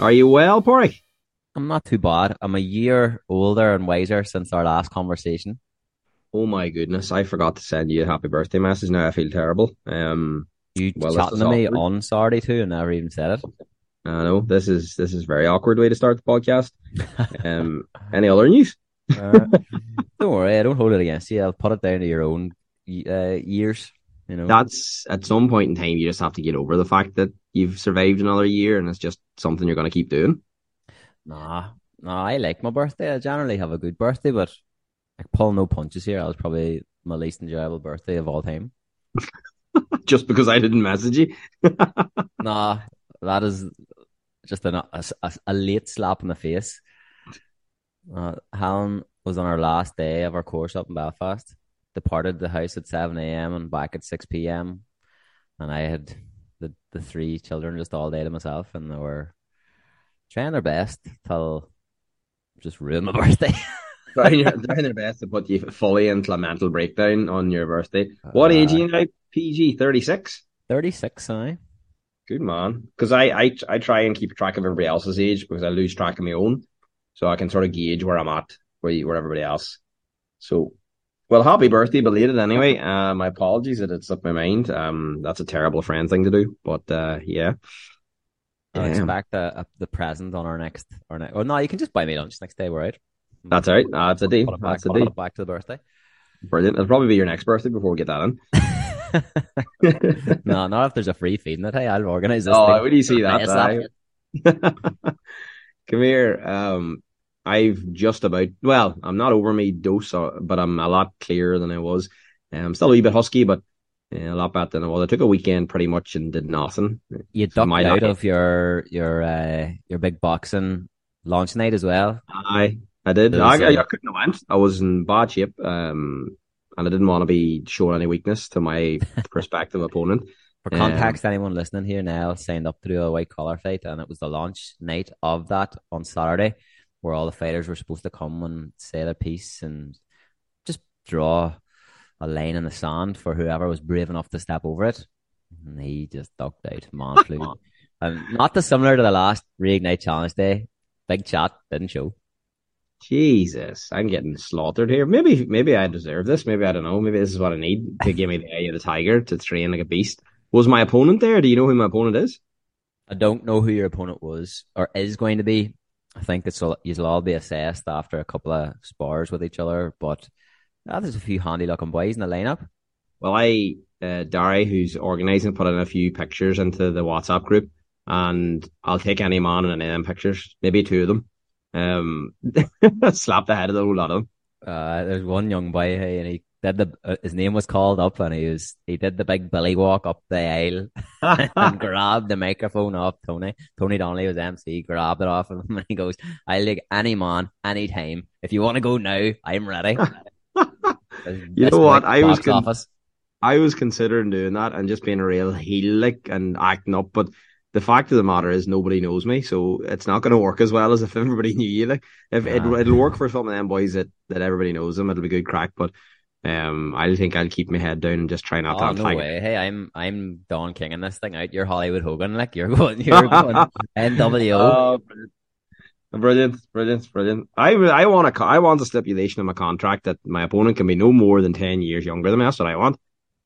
Are you well, Porrick? I'm not too bad. I'm a year older and wiser since our last conversation. Oh my goodness, I forgot to send you a happy birthday message. Now I feel terrible. Um, You Well, chatting to me awkward. on Saturday too and never even said it. I know this is this is very awkward way to start the podcast. Um, any other news? Uh, don't worry, I don't hold it against you. I'll put it down to your own uh, years. You know, That's at some point in time you just have to get over the fact that you've survived another year and it's just something you're going to keep doing. nah, nah. I like my birthday. I generally have a good birthday, but I pull no punches here. That was probably my least enjoyable birthday of all time. Just because I didn't message you. Nah, that is just a, a, a- a late slap in the face. Uh, Helen was on her last day of our course up in Belfast, departed the house at 7 a.m. and back at 6 p.m. And I had the, the three children just all day to myself, and they were trying their best till just ruin my birthday. trying, your, trying their best to put you fully into a mental breakdown on your birthday. What Uh, age are you now? PG thirty six. 36, I. Good man. Because I, I I try and keep track of everybody else's age because I lose track of my own, so I can sort of gauge where I'm at, where you, where everybody else. So, well, happy birthday, belated anyway. Uh, my apologies that it slipped my mind. Um, that's a terrible friend thing to do, but uh, yeah. I'll Damn. expect a, a, the present on our next, or next. Oh no, you can just buy me lunch next day. We're out. That's all right. That's a deal. Back, That's a deal. back to the birthday. Brilliant. It'll probably be your next birthday before we get that in. no, not if there's a free feeding it. Hey, I'll organize this. Oh, thing. where do you see that? That- Come here. Um, I've just about, well, I'm not over my dose, uh, but I'm a lot clearer than I was. Um, I'm still a wee bit husky, but uh, a lot better than I was. I took a weekend pretty much and did nothing. You ducked my out of your your uh, your big boxing launch night as well. I, I did. I, I, uh, I couldn't have went. I was in bad shape. Um, and I didn't want to be showing any weakness to my prospective opponent. For Um, context, anyone listening here now signed up to do a white collar fight, and it was the launch night of that on Saturday, where all the fighters were supposed to come and say their piece and just draw a line in the sand for whoever was brave enough to step over it. And he just ducked out, man flew. and um, not dissimilar to the last reignite challenge day. Big chat didn't show. Jesus, I'm getting slaughtered here. Maybe, maybe I deserve this. Maybe I don't know. Maybe this is what I need to give me the eye of the tiger to train like a beast. Was my opponent there? Do you know who my opponent is? I don't know who your opponent was or is going to be. I think it's all, you'll all be assessed after a couple of spars with each other. But uh, there's a few handy looking boys in the lineup. Well, I, uh, Dari, who's organising, put in a few pictures into the WhatsApp group, and I'll take any man and any of them pictures, maybe two of them. Um, slap the head of the whole lot of them. Uh, there's one young boy hey, and he did the uh, his name was called up and he was he did the big Billy walk up the aisle and grabbed the microphone off Tony. Tony Donnelly was MC, grabbed it off of him and he goes, "I like any man, any time. If you want to go now, I'm ready." You know what? I was con- office. I was considering doing that and just being a real heel like and acting up, but the fact of the matter is nobody knows me, so it's not going to work as well as if everybody knew you. Like, if it, it'll work for some of them boys that, that everybody knows them, it'll be good crack. But um, I think I'll keep my head down and just try not to Oh have no tiger. way! Hey, I'm I'm Don King in this thing out. You're Hollywood Hogan, like you're going, you're going NWO. Oh, brilliant, brilliant, brilliant. I I want a I want a stipulation in my contract that my opponent can be no more than ten years younger than me. That's what I want.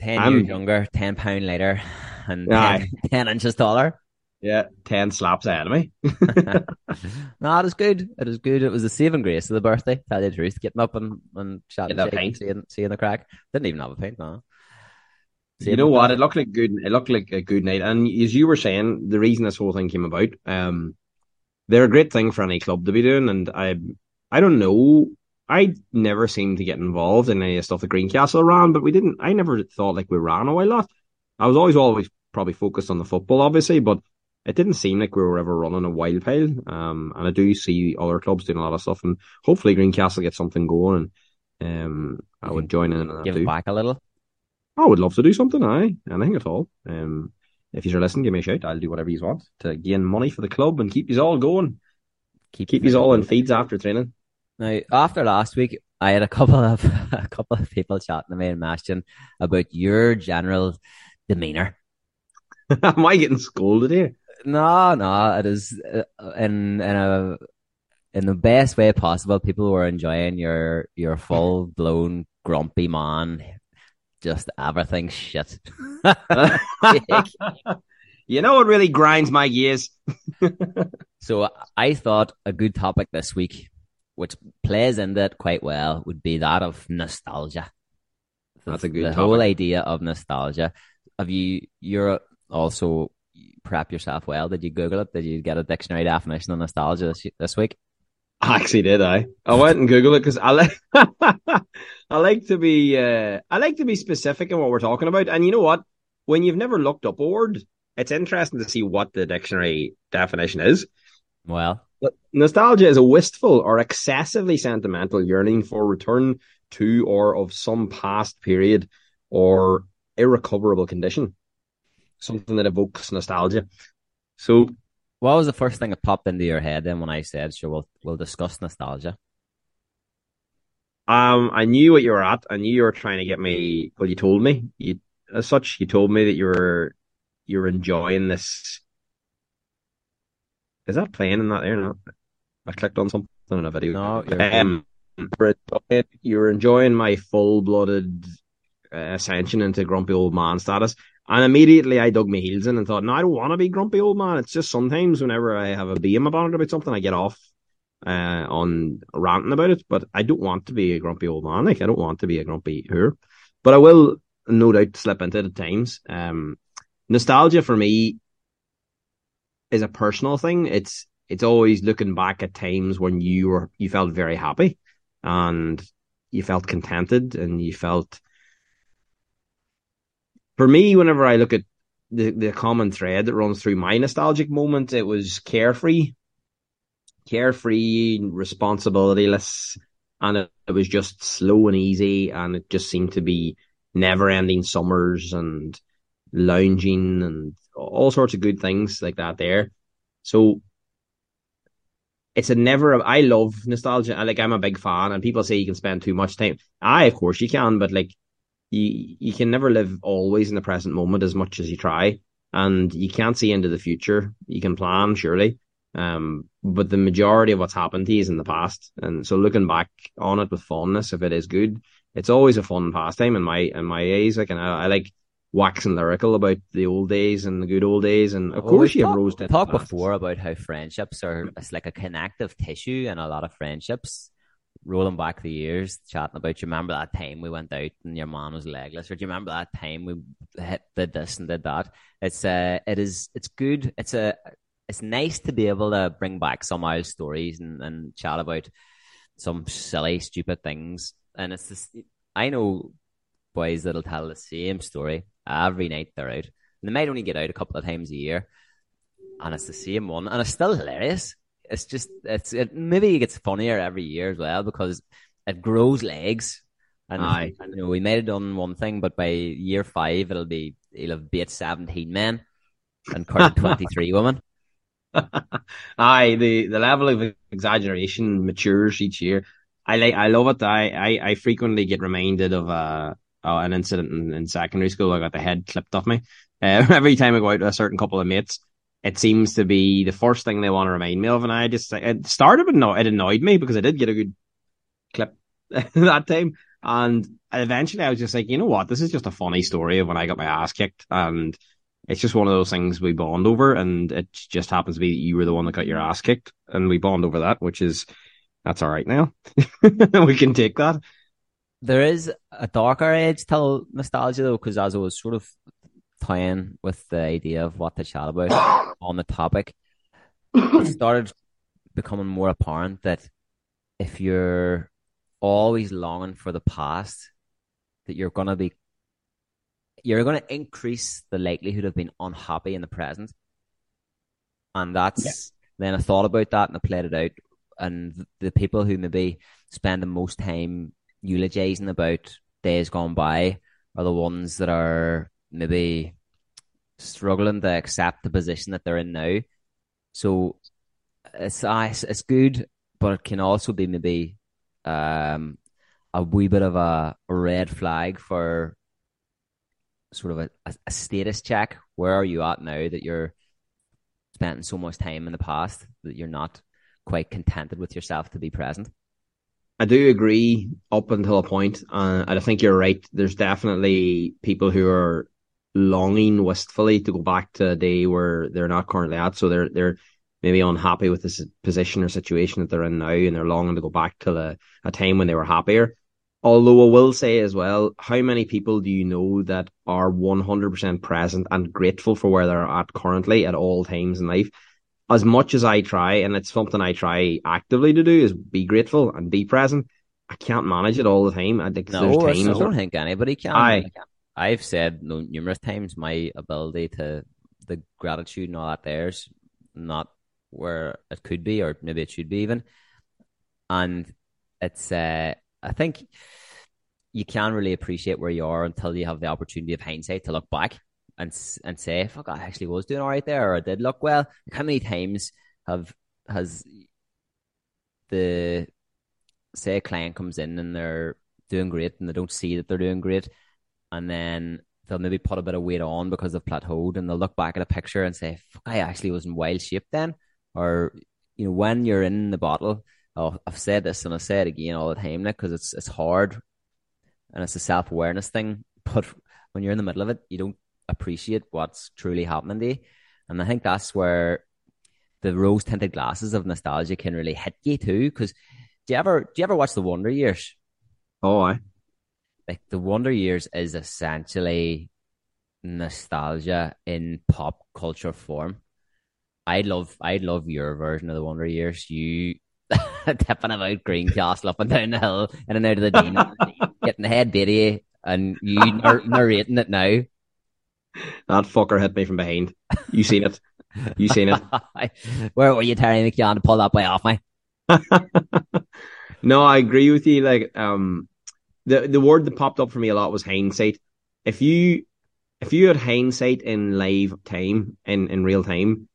10 I'm- years younger, 10 pound lighter, and 10, 10 inches taller. Yeah, ten slaps ahead of me. no, it is good. It is good. It was the saving grace of the birthday. Tell you the truth, getting up and and chatting, shaking, seeing, seeing the crack. Didn't even have a pint, no. You know what? It looked like good. It looked like a good night. And as you were saying, the reason this whole thing came about, um, they're a great thing for any club to be doing. And I, I don't know. I never seemed to get involved in any of the stuff that Greencastle ran, but we didn't. I never thought like we ran a whole lot. I was always always probably focused on the football, obviously, but it didn't seem like we were ever running a wild pile. Um, and I do see other clubs doing a lot of stuff, and hopefully Greencastle gets something going. And um, I would join in. that Give back a little. I would love to do something, aye. Anything at all. Um, if you're listening, give me a shout. I'll do whatever you want to gain money for the club and keep you all going. Keep, Keep you all in feeds after training. Now, after last week, I had a couple of a couple of people chatting to me and Ashton about your general demeanor. Am I getting scolded here? No, no, it is uh, in in a in the best way possible. People were enjoying your your full blown grumpy man, just everything shit. you know what really grinds my gears? so I thought a good topic this week, which plays into it quite well, would be that of nostalgia. That's a good. The topic. whole idea of nostalgia. Have you? You're also prep yourself well. Did you Google it? Did you get a dictionary definition of nostalgia this, this week? I actually did. I I went and googled it because I like I like to be uh, I like to be specific in what we're talking about. And you know what? When you've never looked up a word, it's interesting to see what the dictionary definition is. Well, but nostalgia is a wistful or excessively sentimental yearning for return to or of some past period or irrecoverable condition. Something that evokes nostalgia. So what was the first thing that popped into your head then when I said, "Sure, we'll we'll discuss nostalgia"? Um, I knew what you were at. I knew you were trying to get me. Well, you told me. You, as such, you told me that you were you're enjoying this. Is that playing in that there? No, I clicked on something in a video. No, um, you're enjoying my full-blooded uh, ascension into grumpy old man status. And immediately I dug my heels in and thought, no, I don't want to be grumpy old man. It's just sometimes whenever I have a beam about it about something, I get off uh, on ranting about it. But I don't want to be a grumpy old man. Like I don't want to be a grumpy whore. But I will no doubt slip into it at times. Um, nostalgia for me is a personal thing. It's it's always looking back at times when you were you felt very happy and you felt contented and you felt for me, whenever I look at the, the common thread that runs through my nostalgic moment, it was carefree, carefree, responsibilityless, and it, it was just slow and easy, and it just seemed to be never ending summers and lounging and all sorts of good things like that there. So it's a never I love nostalgia. Like I'm a big fan and people say you can spend too much time. I of course you can, but like you you can never live always in the present moment as much as you try, and you can't see into the future. You can plan surely, um, but the majority of what's happened to you is in the past, and so looking back on it with fondness, if it is good, it's always a fun pastime in my in my eyes. Like, and I, I like waxing lyrical about the old days and the good old days, and of well, course you have rose. Talked before about how friendships are it's like a connective tissue, and a lot of friendships rolling back the years, chatting about, you remember that time we went out and your man was legless, or do you remember that time we hit, did this and did that? It's uh, it is, it's good. It's a, it's nice to be able to bring back some old stories and, and chat about some silly, stupid things. And it's this, I know boys that'll tell the same story every night they're out. And they might only get out a couple of times a year, and it's the same one, and it's still hilarious it's just it's it maybe it gets funnier every year as well because it grows legs. And Aye. you know, we might have done one thing, but by year five it'll be he'll have beat seventeen men and current twenty three women. Aye, the the level of exaggeration matures each year. I like I love it. I I, I frequently get reminded of uh, uh an incident in, in, secondary school. I got the head clipped off me. Uh, every time I go out with a certain couple of mates, it seems to be the first thing they want to remind me of. And I just, it started, but no, it annoyed me because I did get a good clip that time. And eventually I was just like, you know what? This is just a funny story of when I got my ass kicked. And it's just one of those things we bond over. And it just happens to be that you were the one that got your ass kicked. And we bond over that, which is, that's all right now. we can take that. There is a darker edge to nostalgia though, because as I was sort of toying with the idea of what to chat about on the topic, it started becoming more apparent that if you're always longing for the past, that you're gonna be you're gonna increase the likelihood of being unhappy in the present. And that's yeah. then I thought about that and I played it out. And the people who maybe spend the most time eulogizing about days gone by are the ones that are maybe struggling to accept the position that they're in now. So it's it's, good, but it can also be maybe um, a wee bit of a, a red flag for sort of a, a, status check. Where are you at now that you're spending so much time in the past that you're not quite contented with yourself to be present. I do agree up until a point, uh, and I think you're right. There's definitely people who are longing wistfully to go back to a day where they're not currently at. So they're they're maybe unhappy with this position or situation that they're in now, and they're longing to go back to the, a time when they were happier. Although I will say as well, how many people do you know that are 100% present and grateful for where they're at currently at all times in life? as much as I try, and it's something I try actively to do, is be grateful and be present. I can't manage it all the time. I think no, I don't think anybody can. I, I've said numerous times my ability to the gratitude and all that there's not where it could be, or maybe it should be even. And it's, uh, I think you can't really appreciate where you are until you have the opportunity of hindsight to look back and and say, "Fuck, I actually was doing all right there, or I did look well." How many times have has the say a client comes in and they're doing great and they don't see that they're doing great, and then they'll maybe put a bit of weight on because they've plateaued, and they'll look back at a picture and say, "Fuck, I actually was in wild shape then," or you know, when you're in the bottle. Oh, I've said this and I say it again all the time, Nick, because it's it's hard and it's a self awareness thing. But when you're in the middle of it, you don't appreciate what's truly happening to you. And I think that's where the rose tinted glasses of nostalgia can really hit you too. Because do you ever do you ever watch the Wonder Years? Oh, I like the Wonder Years is essentially nostalgia in pop culture form. I love I love your version of the Wonder Years. You tipping about Greencastle up and down the hill in and out of the Dean, getting the head bitty, and you narrating it now. That fucker hit me from behind. You seen it? You seen it? Where were you, Terry McKeon, to pull that boy off me? no, I agree with you. Like, um, the the word that popped up for me a lot was hindsight. If you if you had hindsight in live time in in real time,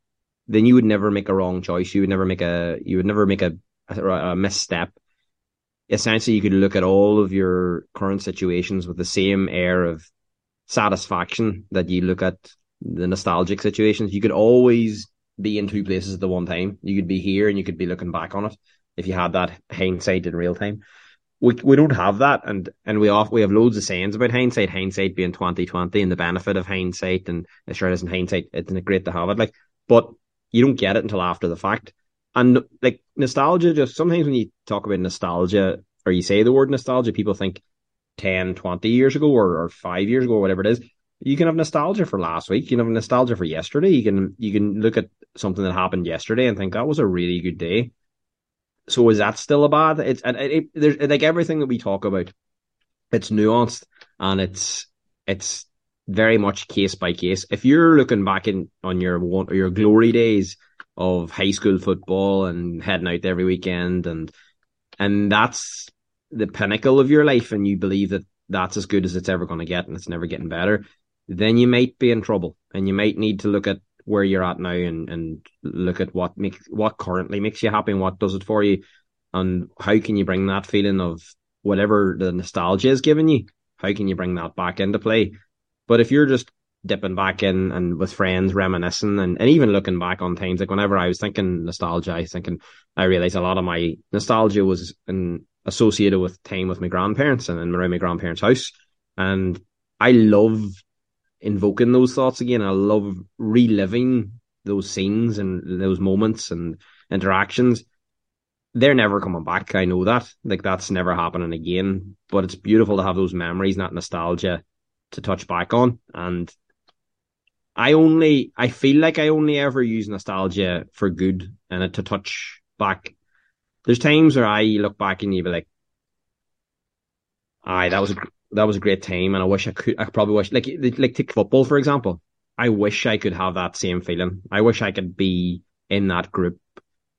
then you would never make a wrong choice. You would never make a you would never make a, a, a misstep. Essentially, you could look at all of your current situations with the same air of satisfaction that you look at the nostalgic situations. You could always be in two places at the one time. You could be here and you could be looking back on it if you had that hindsight in real time. We we don't have that, and and we off we have loads of sayings about hindsight. Hindsight being twenty twenty, and the benefit of hindsight, and it sure isn't hindsight. It's great to have it, like, but you don't get it until after the fact. And like nostalgia, just sometimes when you talk about nostalgia or you say the word nostalgia, people think 10, 20 years ago or, or five years ago, or whatever it is, you can have nostalgia for last week. You can have nostalgia for yesterday. You can you can look at something that happened yesterday and think that was a really good day. So is that still a bad? It's and it, there's like everything that we talk about. It's nuanced and it's it's very much case by case. If you're looking back in on your one your glory days of high school football and heading out every weekend and and that's the pinnacle of your life and you believe that that's as good as it's ever going to get and it's never getting better, then you might be in trouble and you might need to look at where you're at now and, and look at what makes what currently makes you happy and what does it for you and how can you bring that feeling of whatever the nostalgia is giving you, how can you bring that back into play? But if you're just dipping back in and with friends reminiscing and, and even looking back on times like whenever I was thinking nostalgia, I was thinking I realized a lot of my nostalgia was in associated with time with my grandparents and, and around my grandparents' house. And I love invoking those thoughts again. I love reliving those scenes and those moments and interactions. They're never coming back. I know that. Like that's never happening again. But it's beautiful to have those memories, that nostalgia to touch back on. And I only I feel like I only ever use nostalgia for good and to touch back there's times where I look back and you be like, "Aye, that was a that was a great time," and I wish I could. I probably wish like like take football for example. I wish I could have that same feeling. I wish I could be in that group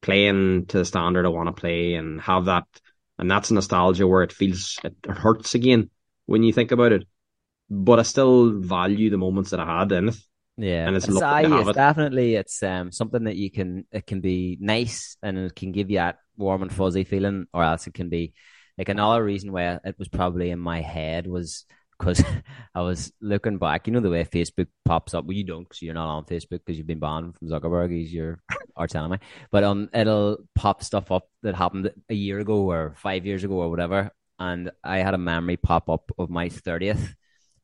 playing to the standard I want to play and have that. And that's nostalgia where it feels it hurts again when you think about it. But I still value the moments that I had in it. Yeah, and it's, it's, I, it's it. definitely it's um something that you can it can be nice and it can give you that warm and fuzzy feeling, or else it can be like another reason why it was probably in my head was because I was looking back. You know the way Facebook pops up. Well, you don't because you're not on Facebook because you've been banned from Zuckerberg. He's your arch enemy. But um, it'll pop stuff up that happened a year ago or five years ago or whatever. And I had a memory pop up of my thirtieth.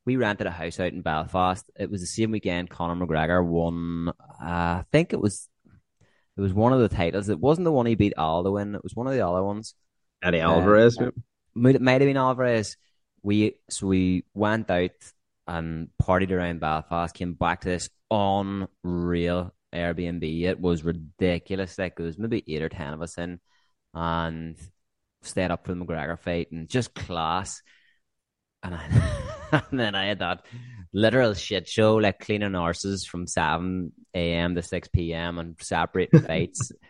We rented a house out in Belfast. It was the same weekend Conor McGregor won. Uh, I think it was. It was one of the titles. It wasn't the one he beat Aldo in. It was one of the other ones. Eddie Alvarez. Uh, might, might have been Alvarez we so we went out and partied around Belfast, came back to this unreal Airbnb. It was ridiculous. Like there was maybe eight or ten of us in and stayed up for the McGregor fight and just class. And, I, and then I had that literal shit show, like cleaning horses from seven AM to six PM and separating fights.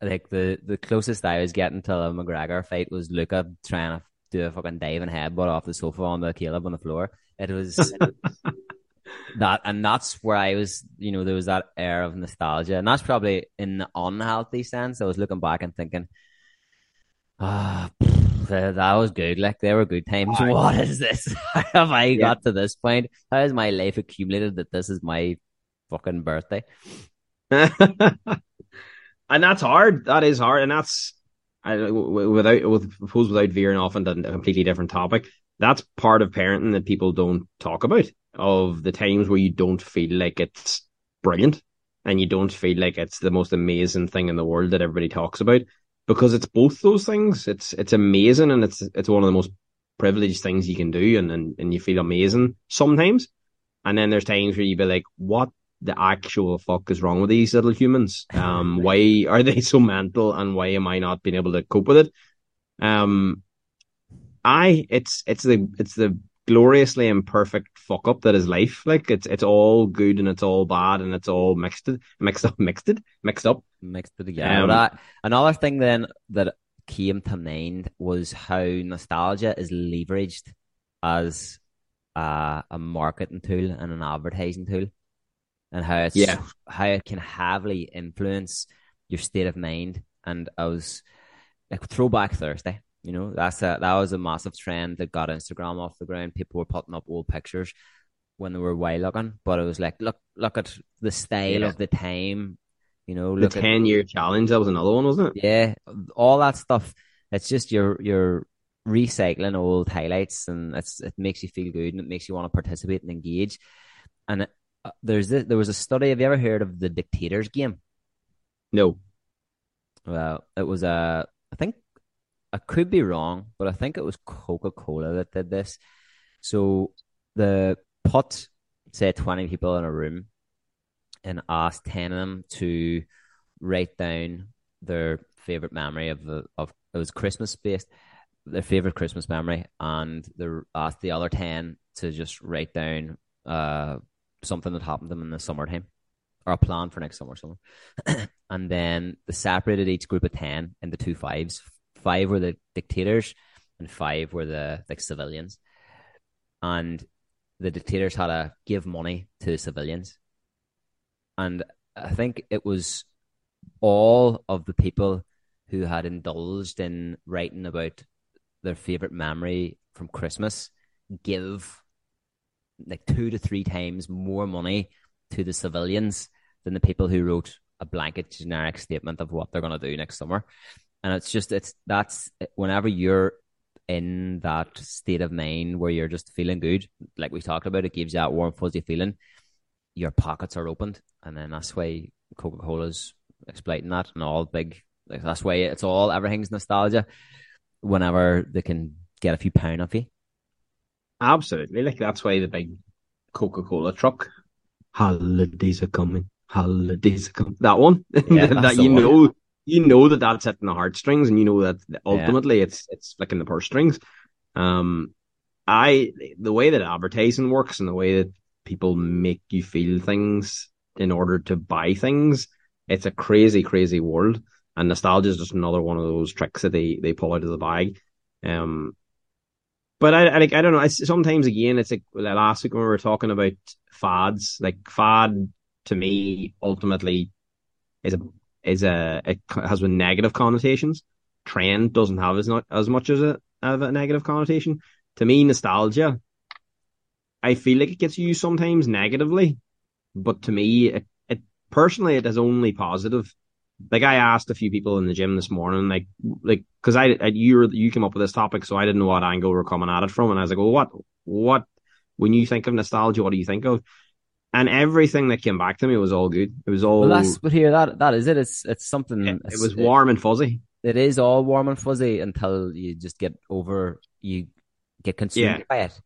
Like the, the closest I was getting to a McGregor fight was Luca trying to do a fucking dive and headbutt off the sofa on the Caleb on the floor. It was that, and that's where I was. You know, there was that air of nostalgia, and that's probably in the unhealthy sense. I was looking back and thinking, ah. Oh, that was good. Like there were good times. What is this? How have I yeah. got to this point? How has my life accumulated that this is my fucking birthday? and that's hard. That is hard, and that's I, without with suppose without veering off into a completely different topic, that's part of parenting that people don't talk about. Of the times where you don't feel like it's brilliant and you don't feel like it's the most amazing thing in the world that everybody talks about, because it's both those things. It's it's amazing and it's it's one of the most privileged things you can do, and and, and you feel amazing sometimes. And then there's times where you be like, what the actual fuck is wrong with these little humans? Um, why are they so mental, and why am I not being able to cope with it? Um, I it's it's the it's the gloriously imperfect fuck up that is life. Like it's it's all good and it's all bad and it's all mixed mixed up mixed it mixed up mixed together. Um, that another thing then that came to mind was how nostalgia is leveraged as uh, a marketing tool and an advertising tool and how it's yeah. how it can heavily influence your state of mind. And I was like throwback Thursday. You know, that's a that was a massive trend that got Instagram off the ground. People were putting up old pictures when they were way looking, but it was like, look, look at the style yeah. of the time. You know, the ten year challenge. That was another one, wasn't it? Yeah, all that stuff. It's just you're you're recycling old highlights, and it's it makes you feel good and it makes you want to participate and engage. And uh, there's this, there was a study. Have you ever heard of the Dictators game? No. Well, it was a. I think I could be wrong, but I think it was Coca Cola that did this. So the put say twenty people in a room and asked ten of them to write down their favorite memory of the of it was Christmas based their favorite Christmas memory, and they asked the other ten to just write down uh something that happened to them in the summertime or a plan for next summer, summer. and then they separated each group of 10 into two fives. Five were the dictators and five were the like civilians. And the dictators had to give money to the civilians. And I think it was all of the people who had indulged in writing about their favorite memory from Christmas give like two to three times more money to the civilians than the people who wrote a blanket generic statement of what they're going to do next summer. And it's just, it's that's whenever you're in that state of mind where you're just feeling good, like we talked about, it gives you that warm, fuzzy feeling. Your pockets are opened. And then that's why Coca Cola's exploiting that and all big, like that's why it's all, everything's nostalgia whenever they can get a few pound off you. Absolutely. Like that's why the big Coca Cola truck. Holidays are coming. Holidays are coming. That one. Yeah, that you one. know you know that that's hitting the heartstrings and you know that ultimately yeah. it's it's flicking the purse strings. Um I the way that advertising works and the way that people make you feel things in order to buy things, it's a crazy, crazy world. And nostalgia is just another one of those tricks that they, they pull out of the bag. Um, but I, I like I don't know. I, sometimes again, it's like last week when we were talking about fads. Like fad to me ultimately is a is a it has with negative connotations. Trend doesn't have as not as much as a of a negative connotation. To me, nostalgia I feel like it gets used sometimes negatively, but to me, it, it personally, it is only positive. Like I asked a few people in the gym this morning, like, like, cause I, I you were, you came up with this topic, so I didn't know what angle we're coming at it from. And I was like, well, what, what, when you think of nostalgia, what do you think of? And everything that came back to me was all good. It was all. Well, that's what here. That that is it. It's it's something. it, it's- it was warm and fuzzy. it is all warm and fuzzy until you just get over you get consumed Yeah. by it.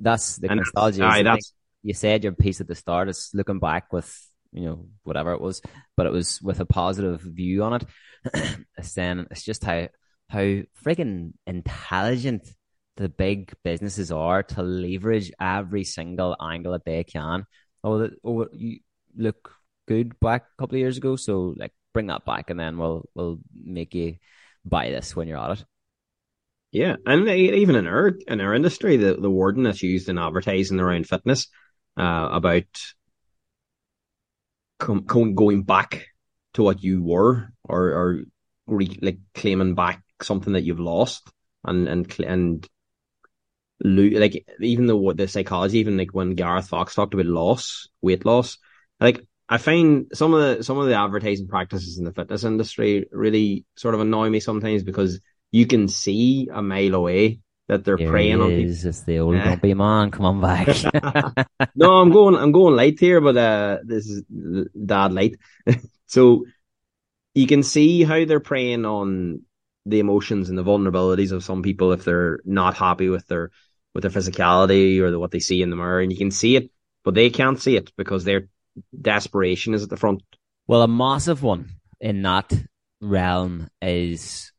That's the And nostalgia. aye, that's- you said your piece at the start is looking back with you know whatever it was, but it was with a positive view on it. it's then it's just how how freaking intelligent the big businesses are to leverage every single angle that they can. Oh, the, oh, you look good back a couple of years ago, so like bring that back, and then we'll we'll make you buy this when you're at it. Yeah, and even in our in our industry, the the wording that's used in advertising around fitness uh, about com- going back to what you were, or or re- like claiming back something that you've lost, and and and lo- like even though what the psychology, even like when Gareth Fox talked about loss, weight loss, like I find some of the some of the advertising practices in the fitness industry really sort of annoy me sometimes because you can see a mile away that they're Here preying on people. It's the old Yeah. grumpy man. Come on back. no, I'm going I'm going light here, but uh this is dad light. so you can see how they're preying on the emotions and the vulnerabilities of some people if they're not happy with their with their physicality or the, what they see in the mirror, and you can see it, but they can't see it because their desperation is at the front. well, a massive one in that realm is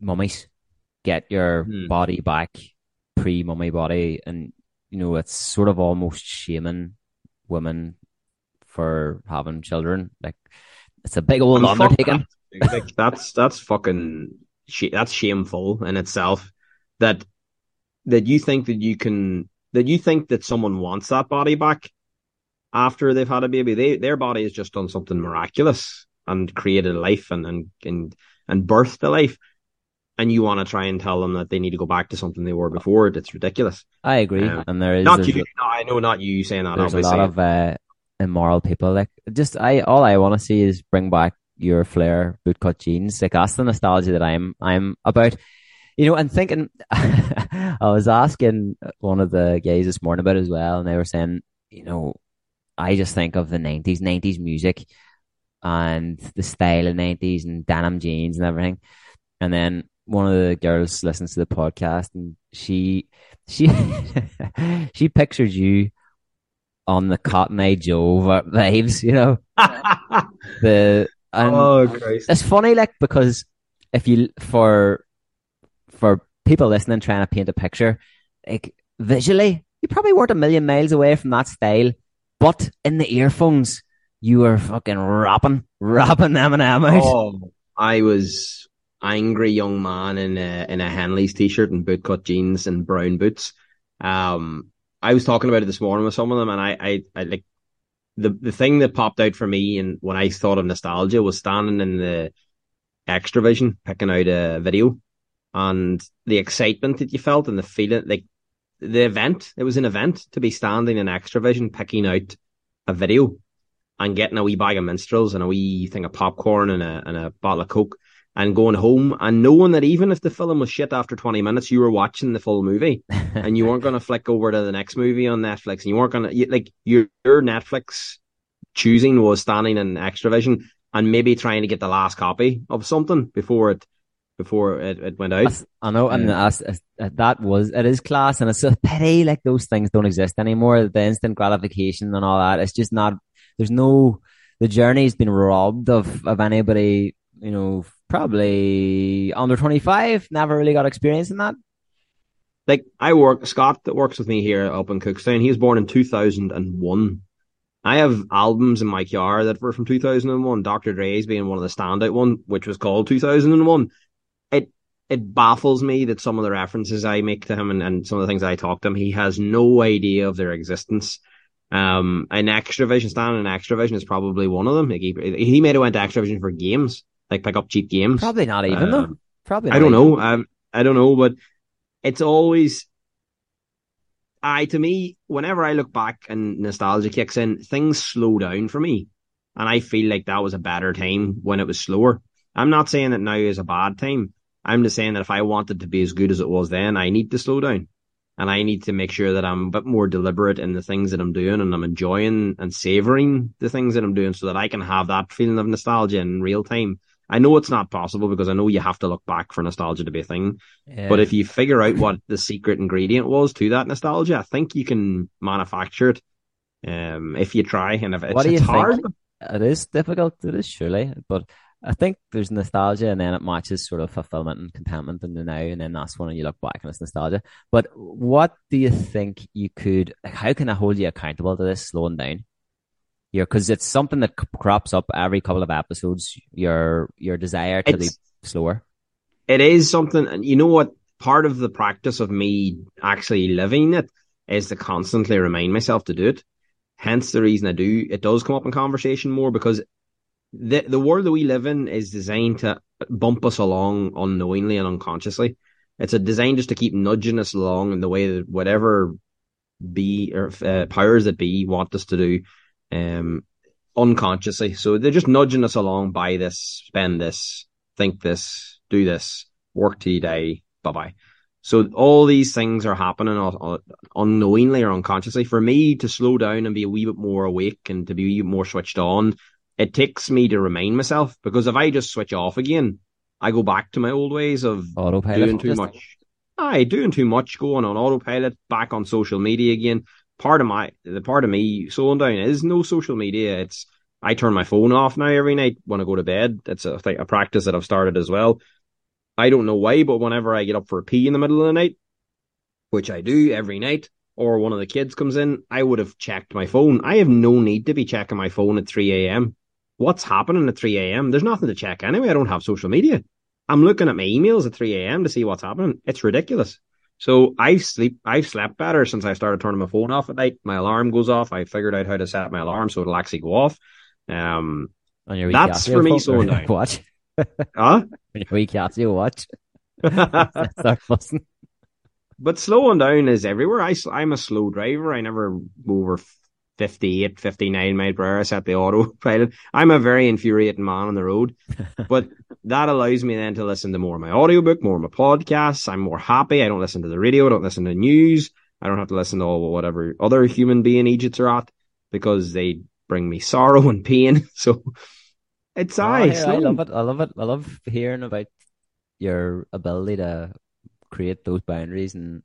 mummies. Get your Hmm. body back, pre mummy body, and you know it's sort of almost shaming women for having children. Like it's a big old fuck undertaking. that. Like, that's that's fucking sh- that's shameful in itself. That that you think that you can that you think that someone wants that body back after they've had a baby. They their body has just done something miraculous and created a life and and and, and birthed a life. And you want to try and tell them that they need to go back to something they were before. It's ridiculous. I agree, Um, and there is Not you. No, I know not you saying that. there's a lot of uh, immoral people. Like just I all I want to see is bring back your flare bootcut jeans. Like that's the nostalgia that I'm I'm about. You know, and thinking, I was asking one of the guys this morning about it as well, and they were saying, you know, I just think of the nineties, nineties music, and the style of nineties and denim jeans and everything, and then one of the girls listens to the podcast and she she she pictures you on the Cotton Eye Joe vibes, you know. The and oh Christ! it's funny, like because if you for for people listening trying to paint a picture, like visually, you probably weren't a million miles away from that style, but in the earphones, you were fucking rapping, rapping Eminem out. Oh, I was angry young man in a in a Henley's t-shirt and bootcut jeans and brown boots. Um, I was talking about it this morning with some of them, and I, I, I like the the thing that popped out for me, and when I thought of nostalgia, was standing in the Xtravision picking out a video, and the excitement that you felt and the feeling, like the event. It was an event to be standing in Xtravision picking out a video and getting a wee bag of minstrels and a wee thing of popcorn and a and a bottle of coke and going home and knowing that even if the film was shit after 20 minutes you were watching the full movie and you weren't going to flick over to the next movie on Netflix and you weren't going to like your, your Netflix choosing was standing in Xtravision and maybe trying to get the last copy of something before it before it, it went out I know, and Yeah. that was it is class, and it's a pity like those things don't exist anymore. The instant gratification and all that, it's just not. There's no. The journey's been robbed of of anybody. You know, probably under twenty five. Never really got experience in that. like I work Scott that works with me here up in Cookstown. He was born in two thousand and one. I have albums in my car that were from two thousand and one. Dr. Dre's being one of the standout one, which was called two thousand and one. It it baffles me that some of the references I make to him and, and some of the things I talk to him, he has no idea of their existence. Um, an Xtravision, standing in Xtravision is probably one of them. Like he, he may have went to Xtravision for games, like pick up cheap games. Probably not even though. Um, Probably. I don't even. know. Um, I don't know, but it's always. I to me, whenever I look back and nostalgia kicks in, things slow down for me, and I feel like that was a better time when it was slower. I'm not saying that now is a bad time. I'm just saying that if I wanted to be as good as it was then, I need to slow down and I need to make sure that I'm a bit more deliberate in the things that I'm doing and I'm enjoying and savoring the things that I'm doing so that I can have that feeling of nostalgia in real time. I know it's not possible because I know you have to look back for nostalgia to be a thing. Yeah. But if you figure out what the secret ingredient was to that nostalgia, I think you can manufacture it. Um, if you try and if it's, what do you it's think? hard. It is difficult. It is surely, but I think there's nostalgia and then it matches sort of fulfillment and contentment in the now. And then that's when you look back and it's nostalgia. But what do you think you could, how can I hold you accountable to this slowing down? Here, because it's something that crops up every couple of episodes. Your your desire to it's, be slower. It is something, and you know what? Part of the practice of me actually living it is to constantly remind myself to do it. Hence the reason I do. It does come up in conversation more because the the world that we live in is designed to bump us along unknowingly and unconsciously. It's a design just to keep nudging us along in the way that whatever be or uh, powers that be want us to do, um, unconsciously. So they're just nudging us along. Buy this, spend this, think this, do this, work till you die. Bye bye. So all these things are happening unknowingly or unconsciously. For me to slow down and be a wee bit more awake and to be more switched on it takes me to remind myself because if I just switch off again, I go back to my old ways of autopilot doing too much. I doing too much, going on autopilot, back on social media again. Part of my the part of me slowing down is no social media. It's I turn my phone off now every night when I go to bed. It's a, a practice that I've started as well. I don't know why, but whenever I get up for a pee in the middle of the night, which I do every night, or one of the kids comes in, I would have checked my phone. I have no need to be checking my phone at 3 a.m what's happening at 3 a.m. There's nothing to check anyway. I don't have social media. I'm looking at my emails at 3 a.m. to see what's happening. It's ridiculous. So I sleep, I've slept better since I started turning my phone off at night. My alarm goes off. I figured out how to set my alarm so it'll actually go off. Um, on your that's for me slowing down. Watch. huh? On your week you watch. Start fussing. But slowing down is everywhere. I, I'm a slow driver. I never go over 58, 59 mile per hour. I set the autopilot. I'm a very infuriating man on the road, but that allows me then to listen to more of my audiobook, more of my podcasts. I'm more happy. I don't listen to the radio. I don't listen to news. I don't have to listen to all whatever other human being idiots are at because they bring me sorrow and pain. So it's oh, I. I love it. I love it. I love hearing about your ability to create those boundaries and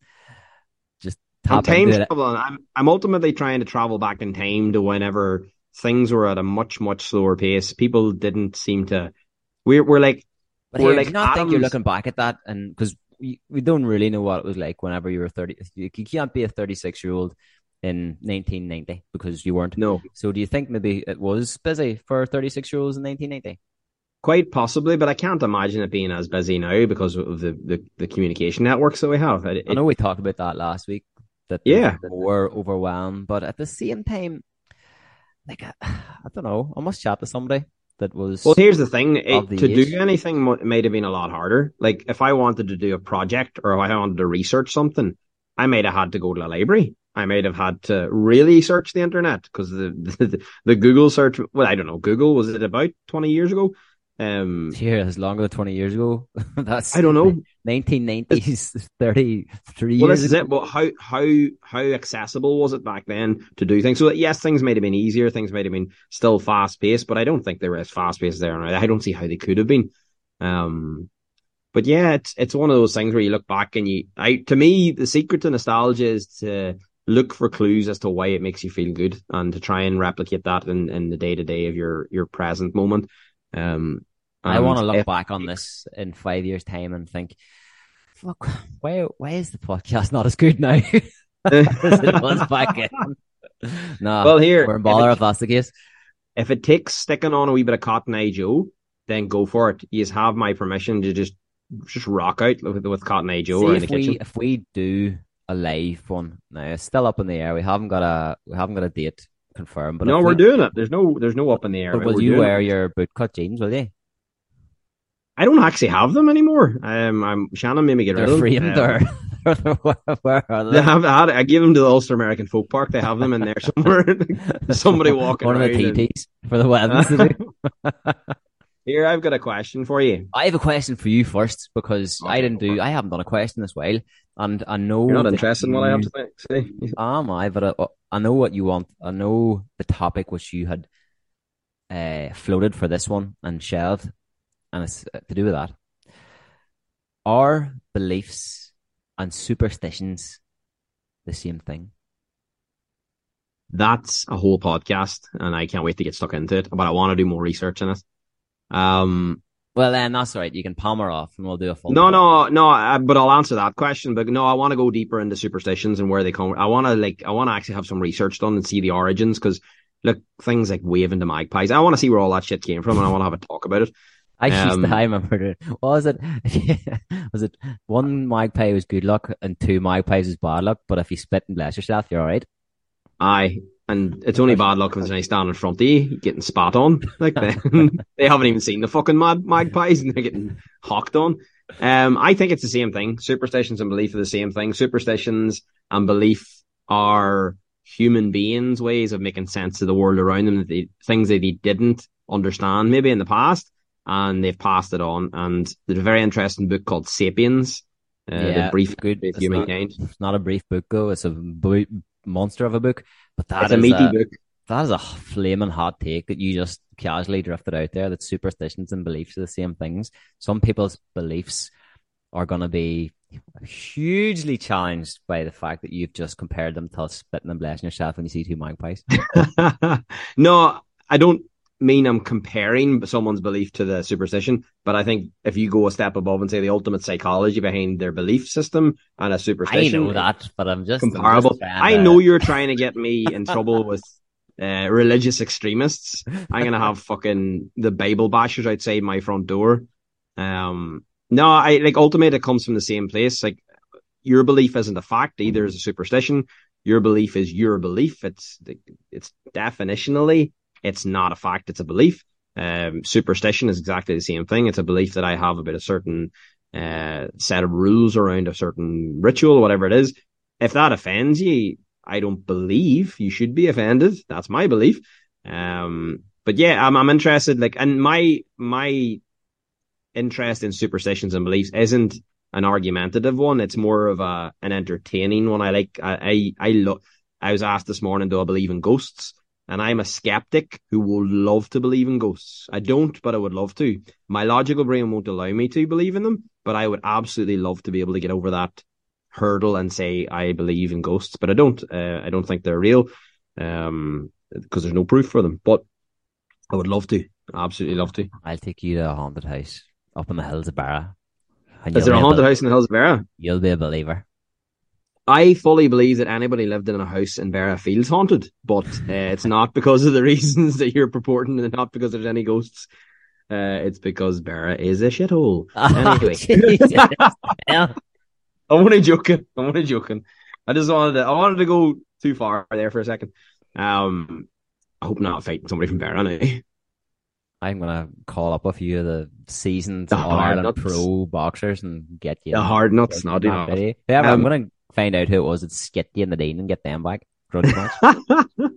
I'm time traveling. I'm I'm ultimately trying to travel back in time to whenever things were at a much much slower pace. People didn't seem to. We're we're like. But we're like you not atoms. think you're looking back at that and because we, we don't really know what it was like whenever you were 30 you, can't be a 36 year old in 1990 because you weren't no so do you think maybe it was busy for 36 year olds in 1990 quite possibly but i can't imagine it being as busy now because of the the, the communication networks that we have it, i know we talked about that last week that yeah we're overwhelmed. But at the same time, like I, I don't know, I must chat to somebody that was. Well, here's the thing: it, the to do anything might have been a lot harder. Like if I wanted to do a project or if I wanted to research something, I might have had to go to the library. I might have had to really search the internet because the, the the Google search. Well, I don't know. Google was it about twenty years ago? Um, yeah, it's longer than twenty years ago. That's I don't know. Nineteen nineties, thirty three. Well, this is it. But how how how accessible was it back then to do things? So yes, things might have been easier. Things might have been still fast paced, but I don't think they were as fast paced there. And I don't see how they could have been. Um, but yeah, it's it's one of those things where you look back and you. I to me, the secret to nostalgia is to look for clues as to why it makes you feel good and to try and replicate that in, in the day to day of your your present moment. Um, I um, want to look if, back on this in five years' time and think, "Fuck, why why is the podcast not as good now as it was back then?" no, well, here we're in bother if, if that's the case. If it takes sticking on a wee bit of Cotton Eye Joe, then go for it. You have my permission to just just rock out with, with Cotton Eye Joe See in the we, kitchen. If we do a live one now, it's still up in the air. We haven't got a we haven't got a date confirmed. But no, we're we, doing it. There's no there's no up in the air. But will you wear it. your bootcut jeans? Will you? I don't actually have them anymore. Um, I'm Shannon made me get They're rid of framed them. or Where are They they? have had. I give them to the Ulster American Folk Park. They have them in there somewhere. Somebody walking One of the and- for the weddings. Here, I've got a question for you. I have a question for you first because I didn't do. I haven't done a question this while, and I know You're not interested in what I have to say. Am I? But I, I know what you want. I know the topic which you had uh, floated for this one and shelved, and it's uh, to do with that. Are beliefs and superstitions the same thing? That's a whole podcast, and I can't wait to get stuck into it. But I want to do more research in it. Um, Well, then that's right. You can palmer off, and we'll do a full. no, no, no. I, but I'll answer that question. But no, I want to go deeper into superstitions and where they come. I want to like, I want to actually have some research done and see the origins. Because look, things like waving to magpies. I want to see where all that shit came from, and I want to have a talk about it. I used Um, to, I remember it. What was it? was it one magpie was good luck and two magpies was bad luck? But if you spit and bless yourself, you're all right. Aye. And it's only bad luck when they stand in front of you, getting spat on. Like they, they haven't even seen the fucking mad magpies and they're getting hawked on. Um, I think it's the same thing. Superstitions and belief are the same thing. Superstitions and belief are human beings' ways of making sense of the world around them, the things that they didn't understand maybe in the past, and they've passed it on. And there's a very interesting book called Sapiens, uh, Yeah, the brief good. It's not- It's not a brief book, though. It's a bo- monster of a book. But that It's a meaty a- book. that is a flaming hot take that you just casually drifted out there. That superstitions and beliefs are the same things. Some people's beliefs are going to be hugely challenged by the fact that you've just compared them to spitting and blessing yourself when you see two magpies. no, I don't mean I'm comparing someone's belief to the superstition, but I think if you go a step above and say the ultimate psychology behind their belief system and a superstition, I know that, but I'm just I'm comparable. just trying I know you're trying to get me in trouble with uh, religious extremists. I'm gonna have fucking the Bible bashers outside my front door. Um, no, I like ultimately it comes from the same place. Like your belief isn't a fact either; is a superstition. Your belief is your belief. It's it's definitionally it's not a fact; it's a belief. Um, superstition is exactly the same thing. It's a belief that I have about a certain uh, set of rules around a certain ritual, or whatever it is. If that offends you, I don't believe you should be offended. That's my belief. Um, but yeah, I'm I'm interested. Like, and my my interest in superstitions and beliefs isn't an argumentative one. It's more of a an entertaining one. I like. I I, I look. I was asked this morning, do I believe in ghosts? And I'm a skeptic who will love to believe in ghosts. I don't, but I would love to. My logical brain won't allow me to believe in them, but I would absolutely love to be able to get over that hurdle and say I believe in ghosts, but I don't. Uh, I don't think they're real, um, because there's no proof for them. But I would love to, absolutely love to. I'll take you to a haunted house up in the hills of Barra. Is there a haunted house in the hills of Barra? You'll be a believer. I fully believe that anybody lived in a house in Vera feels haunted, but uh, it's not because of the reasons that you're purporting, and not because there's any ghosts. Uh, it's because Vera is a shithole. Anyway. Jesus. I'm only joking. I'm only joking. I just wanted to. I wanted to go too far there for a second. Um, I hope not fighting somebody from Vera. Now. I'm gonna call up a few of the seasoned The All Ireland hard nuts. pro boxers and get you. The hard nuts, not enough. Yeah, I'm Um, gonna find out who it was that skit you in the dean and get them back.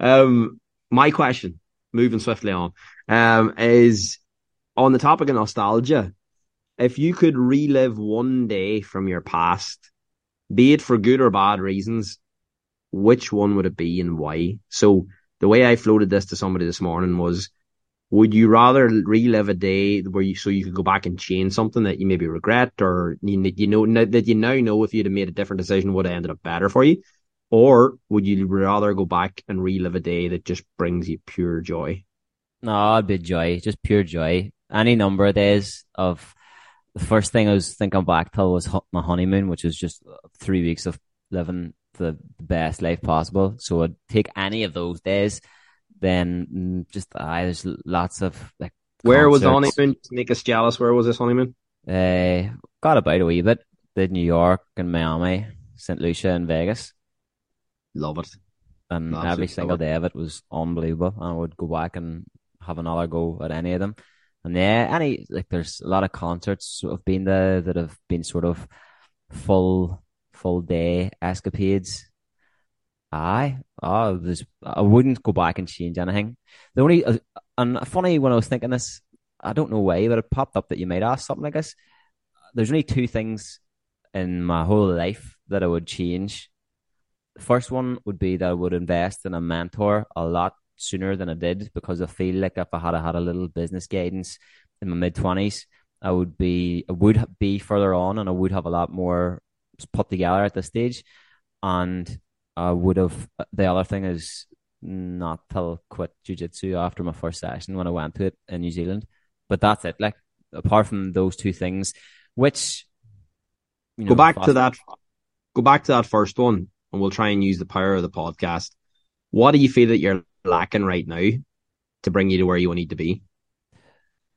Um, my question, moving swiftly on, um, is on the topic of nostalgia. If you could relive one day from your past, be it for good or bad reasons, which one would it be and why? So the way I floated this to somebody this morning was, would you rather relive a day where you so you could go back and change something that you maybe regret or you, you know that you now know if you'd have made a different decision would have ended up better for you, or would you rather go back and relive a day that just brings you pure joy? no, it'd be joy, just pure joy. Any number of days of the first thing I was thinking back to was my honeymoon, which was just three weeks of living the best life possible. So I'd take any of those days. Then mm, just uh, there's lots of like Where was the honeymoon? Make us jealous. Where was this honeymoon? Uh, got about a wee bit. Did New York and Miami, St. Lucia and Vegas. Love it. And Absolutely every single day of it was unbelievable. And I would go back and have another go at any of them. And yeah, any like there's a lot of concerts I've been there that have been sort of full full day escapades. Aye, oh, there's, I wouldn't go back and change anything. The only uh, and funny when I was thinking this, I don't know why, but it popped up that you might ask something like this. There's only two things in my whole life that I would change. The first one would be that I would invest in a mentor a lot sooner than I did because I feel like if I had had a little business guidance in my mid twenties, I would be I would be further on and I would have a lot more put together at this stage. And I would have the other thing is not till quit jujitsu after my first session when I went to it in New Zealand. But that's it. Like apart from those two things, which you know, go back to that. Go back to that first one, and we'll try and use the power of the podcast. What do you feel that you're lacking right now to bring you to where you need to be?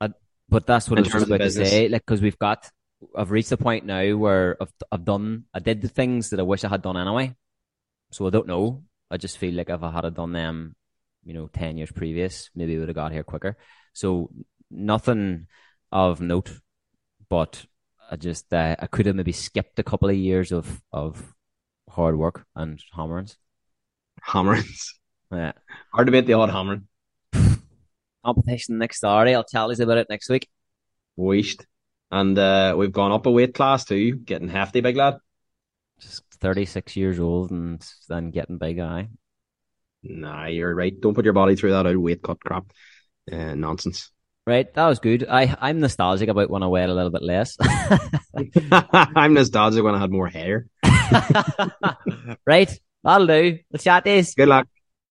Uh, but that's what in I was just about to say. Like, because we've got, I've reached the point now where I've, I've done, I did the things that I wish I had done anyway. So I don't know. I just feel like if I had done them, you know, 10 years previous, maybe I would have got here quicker. So nothing of note, but I just, uh, I could have maybe skipped a couple of years of, of hard work and hammerings. Hammerings. Yeah. Hard to beat the odd hammering. Competition next Saturday. I'll tell you about it next week. Waste. And uh, we've gone up a weight class too, getting hefty, big lad. Just 36 years old and then getting big, eye. Nah, you're right. Don't put your body through that out weight cut crap. Uh, nonsense. Right, that was good. I I'm nostalgic about when I weighed a little bit less. I'm nostalgic when I had more hair. right, that'll do. Let's chat this. Good luck.